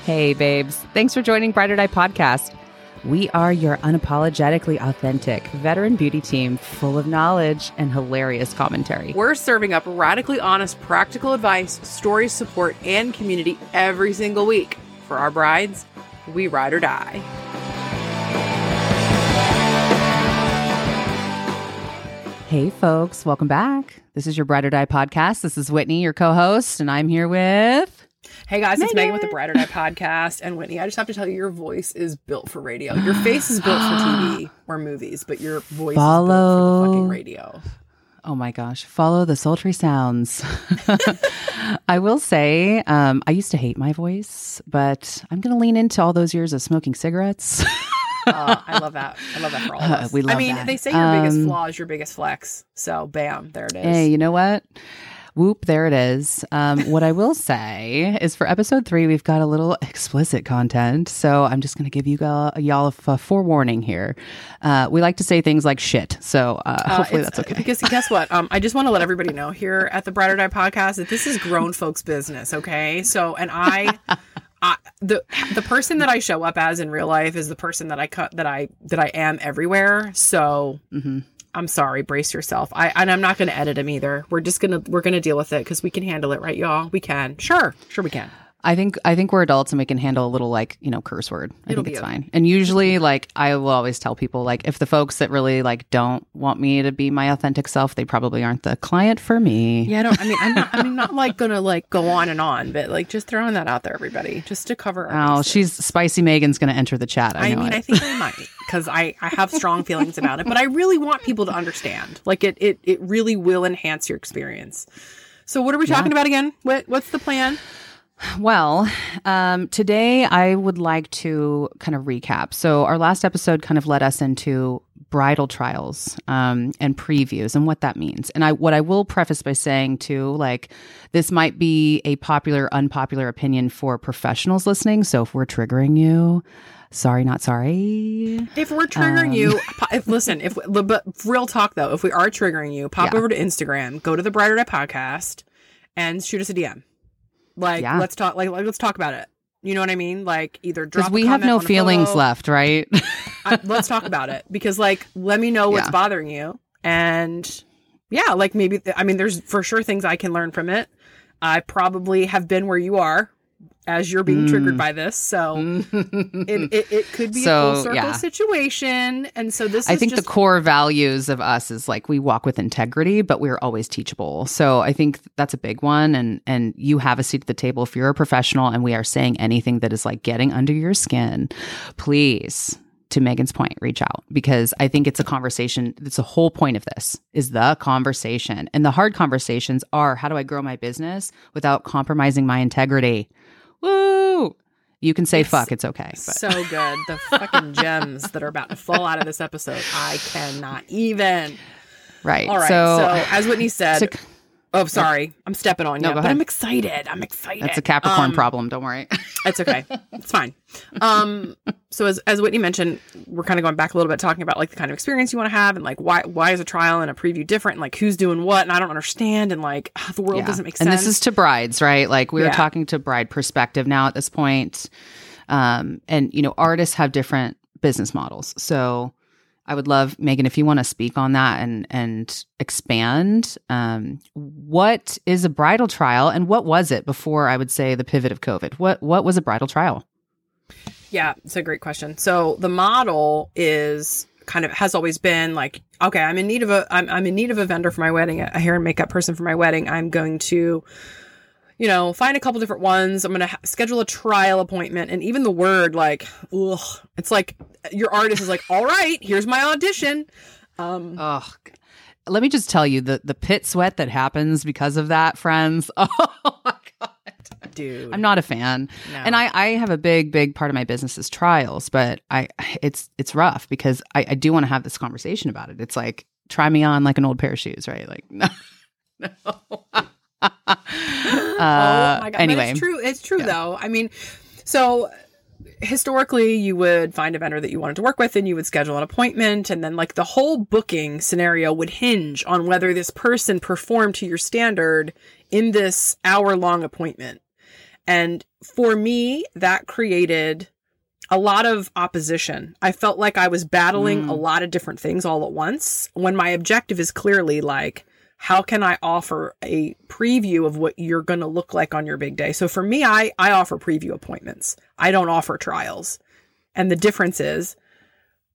Hey, babes. Thanks for joining Bride or Die Podcast. We are your unapologetically authentic veteran beauty team full of knowledge and hilarious commentary. We're serving up radically honest, practical advice, stories, support, and community every single week. For our brides, we ride or die. Hey, folks. Welcome back. This is your Bride or Die podcast. This is Whitney, your co host, and I'm here with. Hey guys, it's Meaghan with the Bride or Die podcast. And Whitney, I just have to tell you, your voice is built for radio. Your face is built for TV or movies, but your voice Follow- is built for the fucking radio. Oh my gosh, follow the sultry sounds. I will say, um, I used to hate my voice, but I'm going to lean into all those years of smoking cigarettes. Uh, I love that. I love that for all of Uh, us. we love I mean, that. they say your biggest Um, flaw is your biggest flex. So, bam, there it is. Hey, you know what? Whoop, there it is. Um, what I will say is for episode three, we've got a little explicit content. So I'm just going to give you y'all, y'all a f- forewarning here. Uh, we like to say things like shit. So uh, Uh, hopefully that's okay. Because guess what? Um, I just want to let everybody know here at the Bride or Die podcast that this is grown folks' business. Okay, so and I, I the the person that I show up as in real life is the person that I cut that I that I am everywhere. So Mhm. I'm sorry, brace yourself. I and I'm not going to edit him either. We're just gonna we're gonna deal with it because we can handle it, right, y'all? We can. Sure, sure, we can. I think I think we're adults and we can handle a little like you know curse word. I It'll think it's okay. fine. And usually, like I will always tell people, like if the folks that really like don't want me to be my authentic self, they probably aren't the client for me. Yeah, I don't. I mean, I'm not. I'm not like gonna like go on and on, but like just throwing that out there, everybody, just to cover. Our Oh, bases. she's spicy. Meaghan's going to enter the chat. I, I, mean, it. I think I might because I, I have strong feelings about it, but I really want people to understand. Like it, it, it really will enhance your experience. So, what are we talking about again? What, what's the plan? Well, um, today I would like to kind of recap. So, our last episode kind of led us into bridal trials um, and previews and what that means. And I, what I will preface by saying too, like this might be a popular, unpopular opinion for professionals listening. So, if we're triggering you, sorry, not sorry. If we're triggering Um. you, if, listen. If but real talk though, if we are triggering you, pop Yeah. over to Instagram, go to the Bride or Die podcast, and shoot us a DM. Like, Yeah. let's talk. Like, let's talk about it. You know what I mean? Like, either drop. We have no feelings photo. left, right? I, let's talk about it because like let me know what's Yeah. bothering you and yeah like maybe i mean there's for sure things i can learn from it i probably have been where you are as you're being triggered Mm. by this so it, it, it could be a So, full circle yeah. situation and so this I think just the core values of us is like we walk with integrity, but we're always teachable. So I think that's a big one. And and you have a seat at the table if you're a professional and we are saying anything that is like getting under your skin, please. To Meaghan's point, reach out because I think it's a conversation. It's the whole point of this is the conversation. And the hard conversations are how do I grow my business without compromising my integrity? Woo! You can say It's fuck, it's okay. But so good the fucking gems that are about to fall out of this episode i cannot even right. all right so, so, as whitney said oh sorry i'm stepping on No, you but i'm excited i'm excited That's a Capricorn Um, problem. Don't worry. It's okay. it's fine. Um, so as as Whitney mentioned, we're kind of going back a little bit talking about like the kind of experience you want to have and like why why is a trial and a preview different and like who's doing what and I don't understand and like ah, the world Yeah. doesn't make sense. And this is to brides, right? Like we were Yeah. talking to bride perspective now at this point. Um, and you know, artists have different business models. So I would love Megan if you want to speak on that and and expand. Um, what is a bridal trial and what was it before I would say the pivot of COVID? What what was a bridal trial? Yeah, it's a great question. So the model is kind of has always been like, okay, I'm in need of a I'm I'm in need of a vendor for my wedding, a hair and makeup person for my wedding. I'm going to you know, find a couple different ones. I'm going to ha- schedule a trial appointment. And even the word, like, ugh, it's like your artist is like, all right, here's my audition. Um, Oh, let me just tell you the the pit sweat that happens because of that, friends. Oh my god. dude. I'm not a fan. No. And I, I have a big, big part of my business is trials, but I it's it's rough because I, I do want to have this conversation about it. It's like try me on like an old pair of shoes, right? Like no. no. uh, oh my god! Anyway, but it's true. It's true Yeah. though. I mean, so historically you would find a vendor that you wanted to work with and you would schedule an appointment and then like the whole booking scenario would hinge on whether this person performed to your standard in this hour long appointment. And for me, that created a lot of opposition. I felt like I was battling mm. a lot of different things all at once when my objective is clearly like, how can I offer a preview of what you're going to look like on your big day? So for me, I, I offer preview appointments. I don't offer trials. And the difference is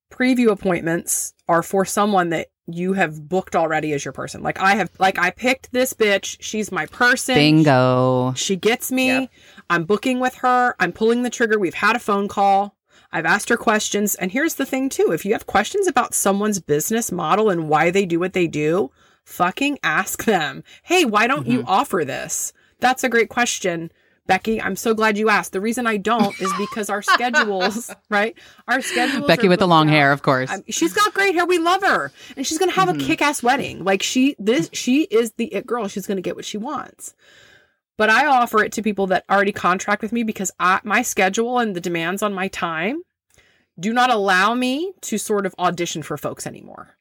preview appointments are for someone that you have booked already as your person. Like I have, like I picked this bitch. She's my person. Bingo. She gets me. Yep. I'm booking with her. I'm pulling the trigger. We've had a phone call. I've asked her questions. And here's the thing too. If you have questions about someone's business model and why they do what they do, fucking ask them. Hey, why don't mm-hmm. you offer this? That's a great question. Becky, I'm so glad you asked. The reason I don't is because our schedules, right? Our schedules. Becky with the long out. hair, of course. Um, she's got great hair. We love her, and she's gonna have mm-hmm. a kick-ass wedding. Like she, this, she is the it girl. She's gonna get what she wants. But I offer it to people that already contract with me because I, my schedule and the demands on my time do not allow me to sort of audition for folks anymore.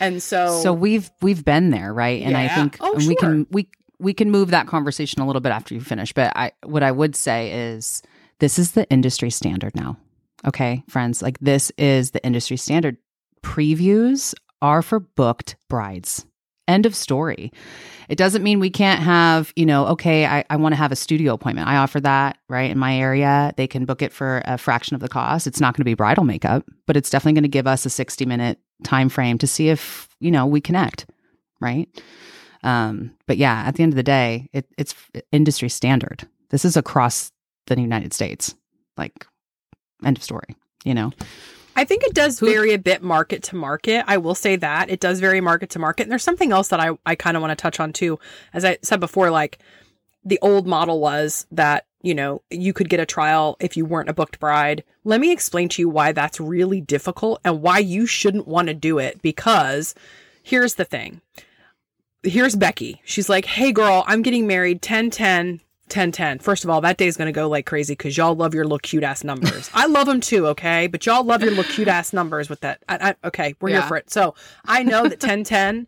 And so, so we've we've been there, right? And yeah. I think oh, we can we we can move that conversation a little bit after you finish. But I what I would say is this is the industry standard now. Okay, friends, like this is the industry standard. Previews are for booked brides. End of story. It doesn't mean we can't have, you know, okay, I, I want to have a studio appointment. I offer that, right? In my area, they can book it for a fraction of the cost. It's not going to be bridal makeup, but it's definitely going to give us a 60 minute time frame to see if, you know, we connect, right? Um, but yeah, at the end of the day, it, it's industry standard. This is across the United States. Like, end of story, you know? I think it does vary a bit market to market. I will say that it does vary market to market. And there's something else that I, I kind of want to touch on too. As I said before, like the old model was that, you know, you could get a trial if you weren't a booked bride. Let me explain to you why that's really difficult and why you shouldn't want to do it. Because here's the thing. Here's Becky. She's like, hey girl, I'm getting married 10 10 10 10. First of all, that day is going to go like crazy because y'all love your little cute ass numbers. I love them too, okay? But y'all love your little cute ass numbers with that. I, I, okay, we're yeah. here for it. So I know that 10 10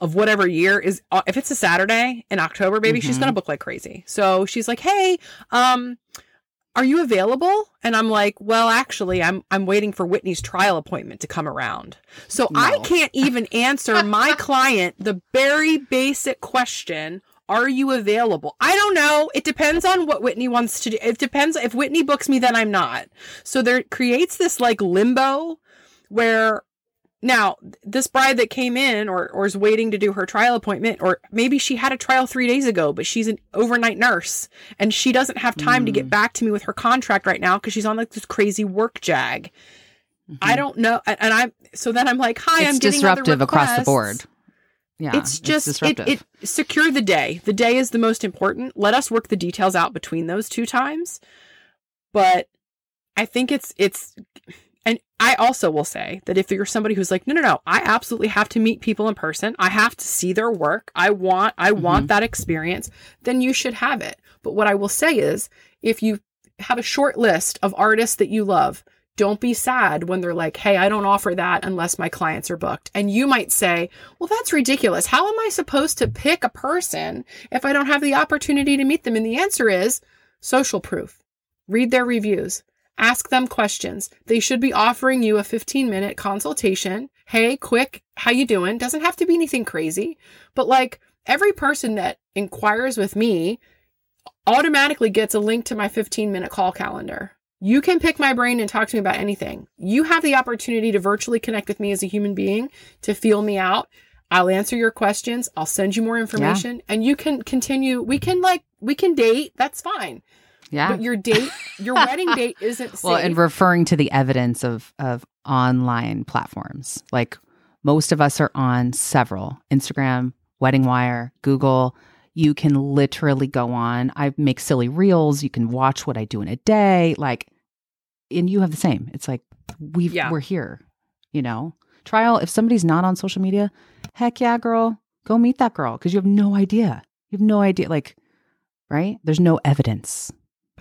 of whatever year is, uh, if it's a Saturday in October, baby, mm-hmm. she's going to book like crazy. So she's like, hey, um, are you available? And I'm like, well, actually, I'm I'm waiting for Whitney's trial appointment to come around. So no. I can't even answer my client the very basic question are you available? I don't know. It depends on what Whitney wants to do. It depends. If Whitney books me, then I'm not. So there creates this like limbo where now this bride that came in or, or is waiting to do her trial appointment, or maybe she had a trial three days ago, but she's an overnight nurse and she doesn't have time mm. to get mm. back to me with her contract right now because she's on like this crazy work jag. Mm-hmm. I don't know. And I'm, so then I'm like, hi, it's I'm getting disruptive across the board. Yeah, it's just it's it, it secure the day. The day is the most important. Let us work the details out between those two times. But I think it's it's and I also will say that if you're somebody who's like, no, no, no, I absolutely have to meet people in person. I have to see their work. I want, I mm-hmm. want that experience. Then you should have it. But what I will say is, if you have a short list of artists that you love, don't be sad when they're like, hey, I don't offer that unless my clients are booked. And you might say, well, that's ridiculous. How am I supposed to pick a person if I don't have the opportunity to meet them? And the answer is social proof. Read their reviews. Ask them questions. They should be offering you a 15 minute consultation. Hey, quick, how you doing? Doesn't have to be anything crazy, but like every person that inquires with me automatically gets a link to my 15 minute call calendar. You can pick my brain and talk to me about anything. You have the opportunity to virtually connect with me as a human being, to feel me out. I'll answer your questions. I'll send you more information yeah. and you can continue. We can like, we can date. That's fine. Yeah. But your date, your wedding date isn't safe. Well, and referring to the evidence of, of online platforms, like most of us are on several Instagram, Wedding Wire, Google. You can literally go on. I make silly reels. You can watch what I do in a day. Like, and you have the same. It's like we yeah. we're here, you know. Trial. If somebody's not on social media, heck yeah, girl, go meet that girl because you have no idea. You have no idea. Like, right? There's no evidence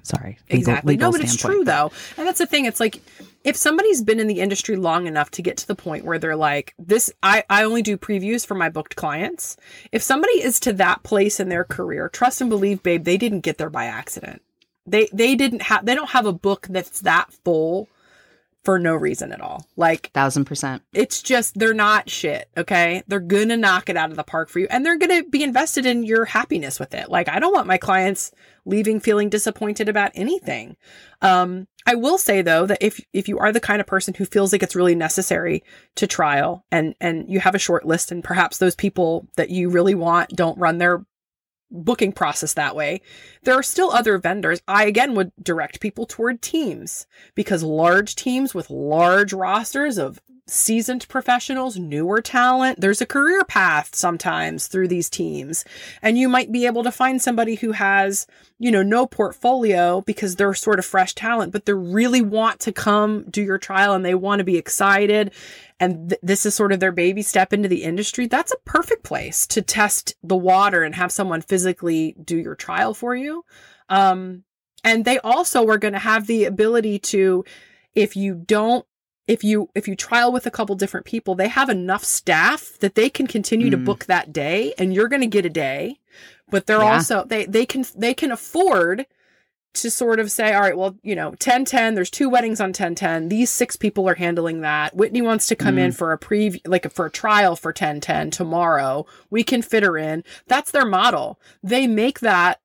Sorry. Exactly. legal no, but it's true though. And that's the thing. It's like if somebody's been in the industry long enough to get to the point where they're like, this, I, I only do previews for my booked clients. If somebody is to that place in their career, trust and believe, babe, they didn't get there by accident. They, they didn't have, they don't have a book that's that full for no reason at all. Like Thousand percent. it's just they're not shit okay they're gonna knock it out of the park for you and they're gonna be invested in your happiness with it like i don't want my clients leaving feeling disappointed about anything um i will say though that if if you are the kind of person who feels like it's really necessary to trial and and you have a short list and perhaps those people that you really want don't run their booking process that way. There are still other vendors. I again would direct people toward teams because large teams with large rosters of seasoned professionals, newer talent, there's a career path sometimes through these teams. And you might be able to find somebody who has, you know, no portfolio because they're sort of fresh talent, but they really want to come do your trial and they want to be excited and th- this is sort of their baby step into the industry, that's a perfect place to test the water and have someone physically do your trial for you. Um, and they also are going to have the ability to, if you don't, if you if you trial with a couple different people, they have enough staff that they can continue to Mm. book that day, and you're going to get a day. But they're Yeah. also they they can they can afford to sort of say, all right, well, you know, 10 10, there's two weddings on 10 10. These six people are handling that. Whitney wants to come in mm. for a preview, like for a trial for 10 10 tomorrow. We can fit her in. That's their model. They make that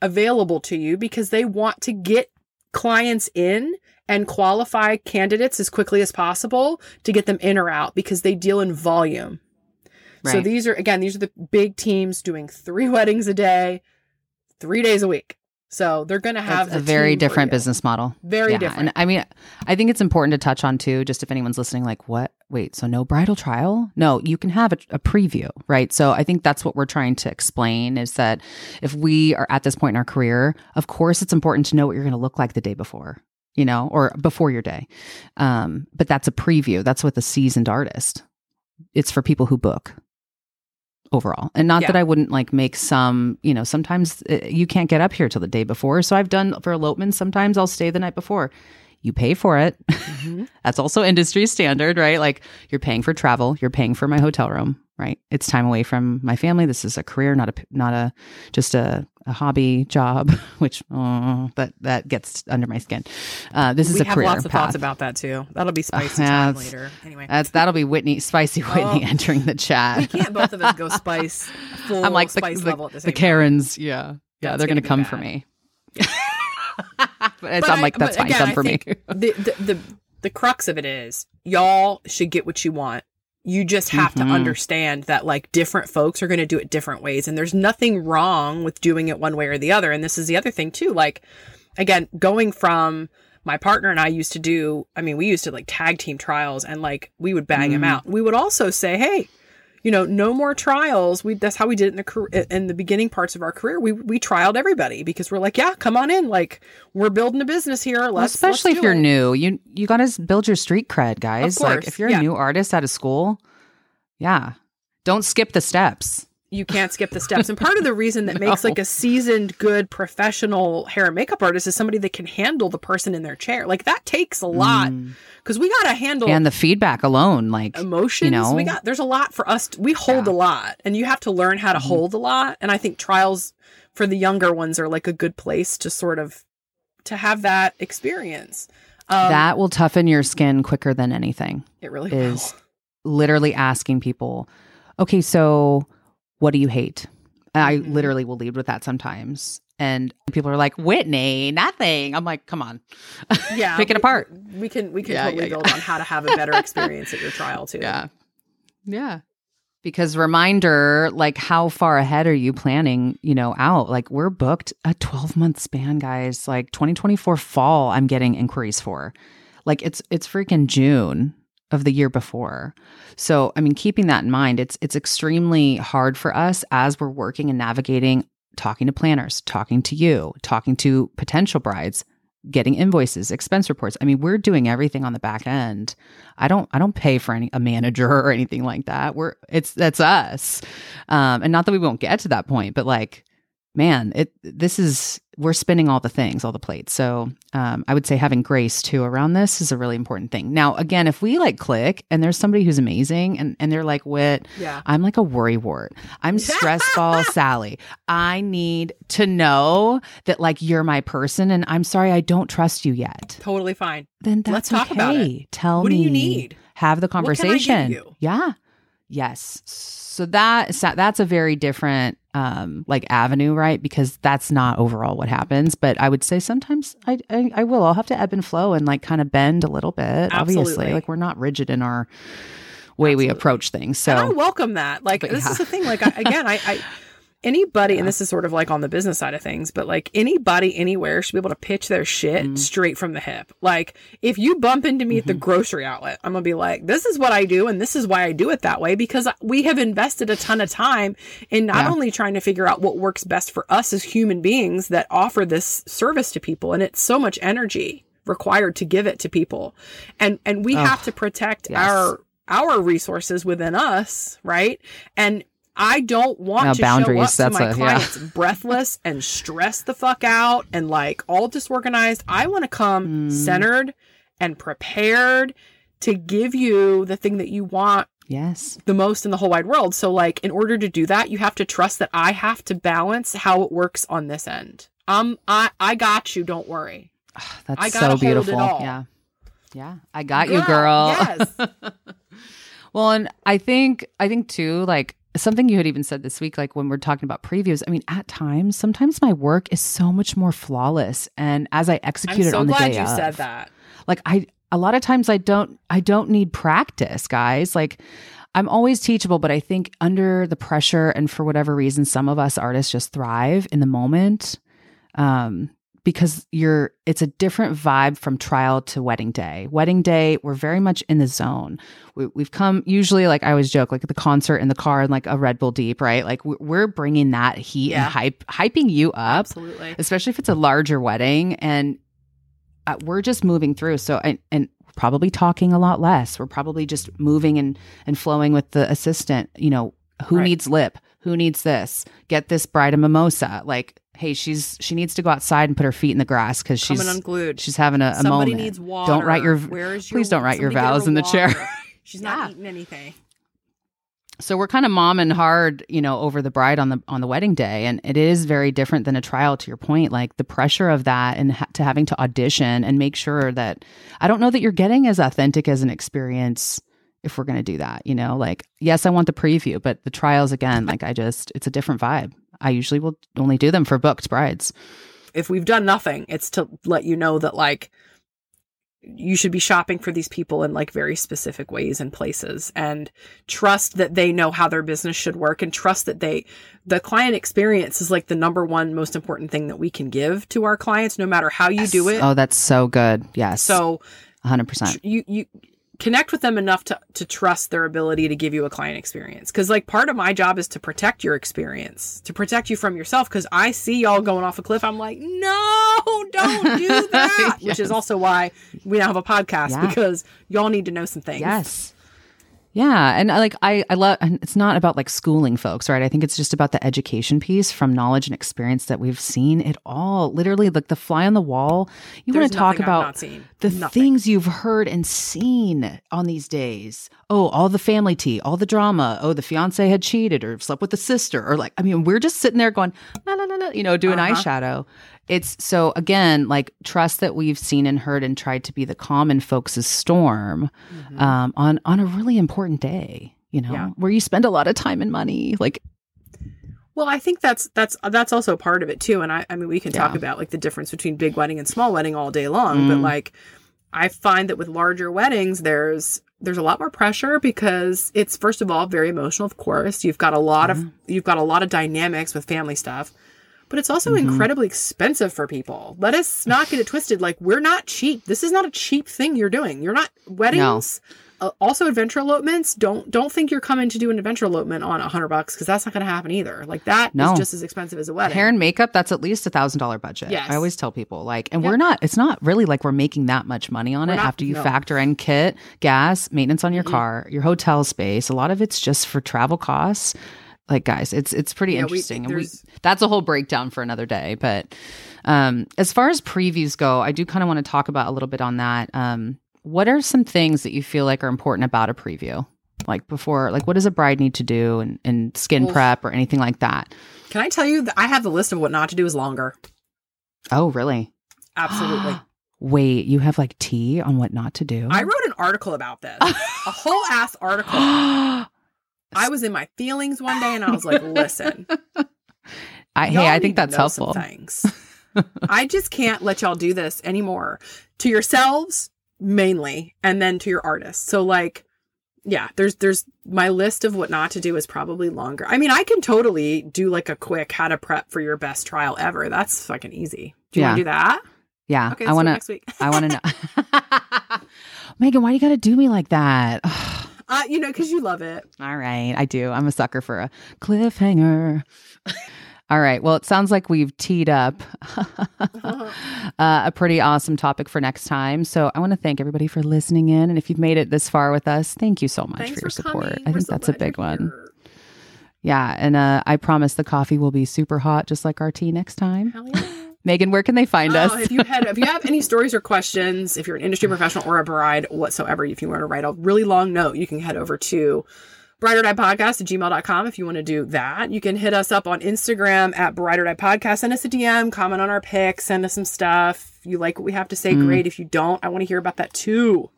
available to you because they want to get clients in and qualify candidates as quickly as possible to get them in or out because they deal in volume. So these are, again, these are the big teams doing three weddings a day, three days a week. So they're going to have a very different business model. Very Yeah, different. And I mean, I think it's important to touch on too, just if anyone's listening, like, what? Wait, so no bridal trial? No, you can have a, a preview, right? So I think that's what we're trying to explain is that if we are at this point in our career, of course, it's important to know what you're going to look like the day before, you know, or before your day. Um, but that's a preview. That's with a seasoned artist. It's for people who book overall. And not Yeah. that I wouldn't like make some, you know, sometimes uh, you can't get up here till the day before. So I've done for elopements, sometimes I'll stay the night before. You pay for it. Mhm. That's also industry standard, right? Like you're paying for travel, you're paying for my hotel room, right? It's time away from my family. This is a career, not a not a just a, a hobby job, which uh, that that gets under my skin. Uh, this is a career. we have lots of path. thoughts about that too. That'll be spicy yeah, time later. Anyway, That's that'll be Whitney, spicy Whitney Oh. entering the chat. we can't both of us go spice full I'm like the, spice the, level at the the same time. Karens. Yeah, yeah, That's they're gonna gonna come for me. but But I'm like, that's fine. again, Come I for me. the, the the the crux of it is y'all should get what you want. You just have Mhm. to understand that like different folks are going to do it different ways, and there's nothing wrong with doing it one way or the other. And this is the other thing too. Like again, going from my partner and I used to do. I mean, we used to like tag team trials, and like we would bang them Mhm. out. We would also say, hey. You know, no more trials. We that's how we did it in the in the beginning parts of our career. We we trialed everybody because we're like, yeah, come on in. Like we're building a business here. Let's Well, especially let's if you're it. new, you you got to build your street cred, guys. like course, if you're yeah. a new artist out of school, yeah, don't skip the steps. You can't skip the steps. And part of the reason that makes like a seasoned, good professional hair and makeup artist is somebody that can handle the person in their chair. Like that takes a lot Mm. because we got to handle and the feedback alone, like emotions. you know. we got there's a lot for us. To, we hold Yeah. a lot, and you have to learn how to Mhm. hold a lot. And I think trials for the younger ones are like a good place to sort of to have that experience. Um, that will toughen your skin quicker than anything. it really is will. literally asking people, okay, so what do you hate? I Mhm. literally will lead with that sometimes. And people are like, Whitney, nothing. I'm like, come on. Yeah, Pick it we- apart. We can we can Yeah, totally yeah, yeah. build on how to have a better experience at your trial too. Yeah. Yeah. Because reminder, like how far ahead are you planning, you know, out? Like we're booked a 12 month span, guys. Like 2024 fall, I'm getting inquiries for. Like it's it's freaking June of the year before. So, I mean, keeping that in mind, it's it's extremely hard for us as we're working and navigating talking to planners, talking to you, talking to potential brides, getting invoices, expense reports. I mean, we're doing everything on the back end. I don't I don't pay for any a manager or anything like that. We're it's that's us. Um and not that we won't get to that point, but like man, it this is we're spinning all the things, all the plates. So um, I would say having grace too around this is a really important thing. Now, again, if we like click and there's somebody who's amazing and, and they're like, Whit, Yeah. I'm like a worry wart. I'm stress ball Sally. I need to know that like you're my person and I'm sorry I don't trust you yet. Totally fine. Then that's Let's talk okay. about it. Tell What do me. you need? Have the What can I give conversation. Yeah. Yes. So that so that's a very different um like avenue, right? Because that's not overall what happens. But I would say sometimes I I, I will. I'll have to ebb and flow and like kind of bend a little bit. Obviously, Absolutely. like we're not rigid in our way we approach things. and I welcome that. Like But this yeah. is the thing. Like I, again, I, I anybody, and this is sort of like on the business side of things, but like anybody anywhere should be able to pitch their shit Mm-hmm. straight from the hip. Like if you bump into me at the grocery outlet, I'm gonna be like, this is what I do, and this is why I do it that way because we have invested a ton of time in not Yeah. only trying to figure out what works best for us as human beings that offer this service to people, and it's so much energy required to give it to people and and we have to protect yes. our our resources within us right and I don't want No, to boundaries, show up to my a- yeah. clients breathless and stressed the fuck out and like all disorganized. I want to come Mm. centered and prepared to give you the thing that you want yes. the most in the whole wide world. So like in order to do that, you have to trust that I have to balance how it works on this end. Um I I got you, don't worry. That's I so beautiful. Yeah. Yeah. I got you, girl. Yes. Well, and I think I think too, like something you had even said this week, like when we're talking about previews. I mean, at times, sometimes my work is so much more flawless, and as I I'm execute it so on the glad day you of, said that. like I, a lot of times I don't, I don't need practice, guys. Like I'm always teachable, but I think under the pressure and for whatever reason, some of us artists just thrive in the moment. Um, because you're it's a different vibe from trial to wedding day. Wedding day we're very much in the zone. We, we've come usually like i always joke like the concert in the car and like a red bull deep right? Like we- we're bringing that heat Yeah. and hype hyping you up Absolutely. especially if it's a larger wedding. And uh, we're just moving through. So and and probably talking a lot less. We're probably just moving and and flowing with the assistant. You know who Right. needs lip? Who needs this? Get this bride a mimosa. Like hey she's she needs to go outside and put her feet in the grass because she's Coming unglued. she's having a, a Somebody moment needs water. don't write your Where is your please don't write your somebody get her vows in the chair. She's not Yeah. eating anything. so we're kind of momming hard you know over the bride on the on the wedding day and it is very different than a trial to your point like the pressure of that and ha- to having to audition and make sure that i don't know that you're getting as authentic as an experience if we're going to do that you know like yes i want the preview but the trials again like i just it's a different vibe i usually will only do them for booked brides. If we've done nothing, it's to let you know that like you should be shopping for these people in like very specific ways and places and trust that they know how their business should work and trust that they the client experience is like the number one most important thing that we can give to our clients no matter how you do it. oh that's so good. Yes. So 100% you you connect with them enough to to trust their ability to give you a client experience because like part of my job is to protect your experience to protect you from yourself because i see y'all going off a cliff i'm like no don't do that which is also why we now have a podcast Yeah. because y'all need to know some things Yes. Yeah, and I like I I love it's not about like schooling folks, right? I think it's just about the education piece from knowledge and experience that we've seen it all. Literally like the fly on the wall. You There's want to talk about the Nothing. things you've heard and seen on these days. Oh, all the family tea, all the drama. Oh, the fiance had cheated or slept with the sister or like I mean, we're just sitting there going, no, no, no, no, you know, doing Uh-huh. eyeshadow. It's so again, like trust that we've seen and heard and tried to be the common folks' storm um, on on a really important day. You know, Mm-hmm. Yeah. where you spend a lot of time and money. Like, Well, I think that's that's that's also part of it too. And I, I mean, we can talk Yeah. about like the difference between big wedding and small wedding all day long. But Mm. like, I find that with larger weddings, there's there's a lot more pressure because it's first of all very emotional. Of course, you've got a lot of you've got a lot of dynamics with family stuff. But it's also Mm-hmm. incredibly expensive for people. Let us not get it twisted. Like we're not cheap. This is not a cheap thing you're doing. You're not weddings. Uh, also, adventure elopements. Don't don't think you're coming to do an adventure elopement on a hundred bucks because that's not going to happen either. Like that is No. just as expensive as a wedding. hair and makeup, that's at least a thousand dollar budget. Yes. I always tell people like, and Yep. we're not. It's not really like we're making that much money on We're it not- after you no. factor in kit, gas, maintenance on your car, your hotel space. A lot of it's just for travel costs. Like guys, it's it's pretty Yeah, we- interesting. and we, that's a whole breakdown for another day. But um, as far as previews go, I do kind of want to talk about a little bit on that. Um, what are some things that you feel like are important about a preview? Like before, like what does a bride need to do and, and skin Oof. prep or anything like that? Can I tell you that I have the list of what not to do is longer. Oh, really? Absolutely. Wait, you have like tea on what not to do? I wrote an article about this. a whole ass article. I was in my feelings one day and I was like, listen. I, hey, I think that's helpful. Thanks. I just can't let y'all do this anymore to yourselves mainly and then to your artists. So like yeah, there's there's my list of what not to do is probably longer. I mean, I can totally do like a quick how to prep for your best trial ever. That's fucking easy. Do you want Yeah. to do that? Yeah, Okay, I let's do it want to. next week. I want to know. Meaghan, why do you got to do me like that? Uh, you know, because you love it. All right, I do. I'm a sucker for a cliffhanger. All right. Well, it sounds like we've teed up uh, a pretty awesome topic for next time. So I want to thank everybody for listening in. And if you've made it this far with us, thank you so much Thanks for your support. coming. I We're think so that's a big one. here. Yeah. And uh, I promise the coffee will be super hot, just like our tea next time. Meaghan, where can they find Oh, us? if you had, if you have any stories or questions, if you're an industry professional or a bride whatsoever, if you want to write a really long note, you can head over to Bride or Die Podcast at gmail.com if you want to do that. You can hit us up on Instagram at Bride or Die Podcast. Send us a DM, comment on our pics, send us some stuff. If you like what we have to say, Mm. great. If you don't, I want to hear about that too.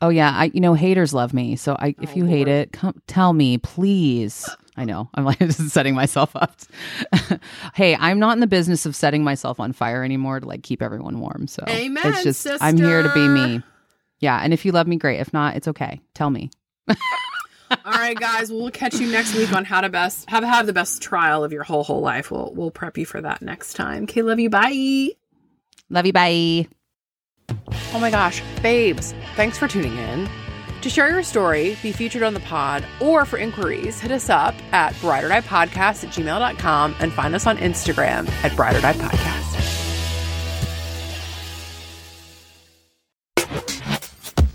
Oh yeah, I you know haters love me. So I if Oh, you hate it, come tell me, please. I know. I'm like just setting myself up. hey, I'm not in the business of setting myself on fire anymore to like keep everyone warm. So Amen, it's just I'm here to be me. Yeah, and if you love me, great. If not, it's okay. Tell me. All right, guys, we'll catch you next week on how to best have have the best trial of your whole whole life. We'll we'll prep you for that next time. Okay, love you. Bye. Love you. Bye. Oh my gosh, babes, thanks for tuning in. To share your story, be featured on the pod, or for inquiries, hit us up at Bride or Die Podcast at gmail.com and find us on Instagram at Bride or Die Podcast.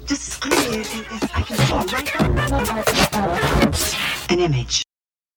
Just, right now. An image.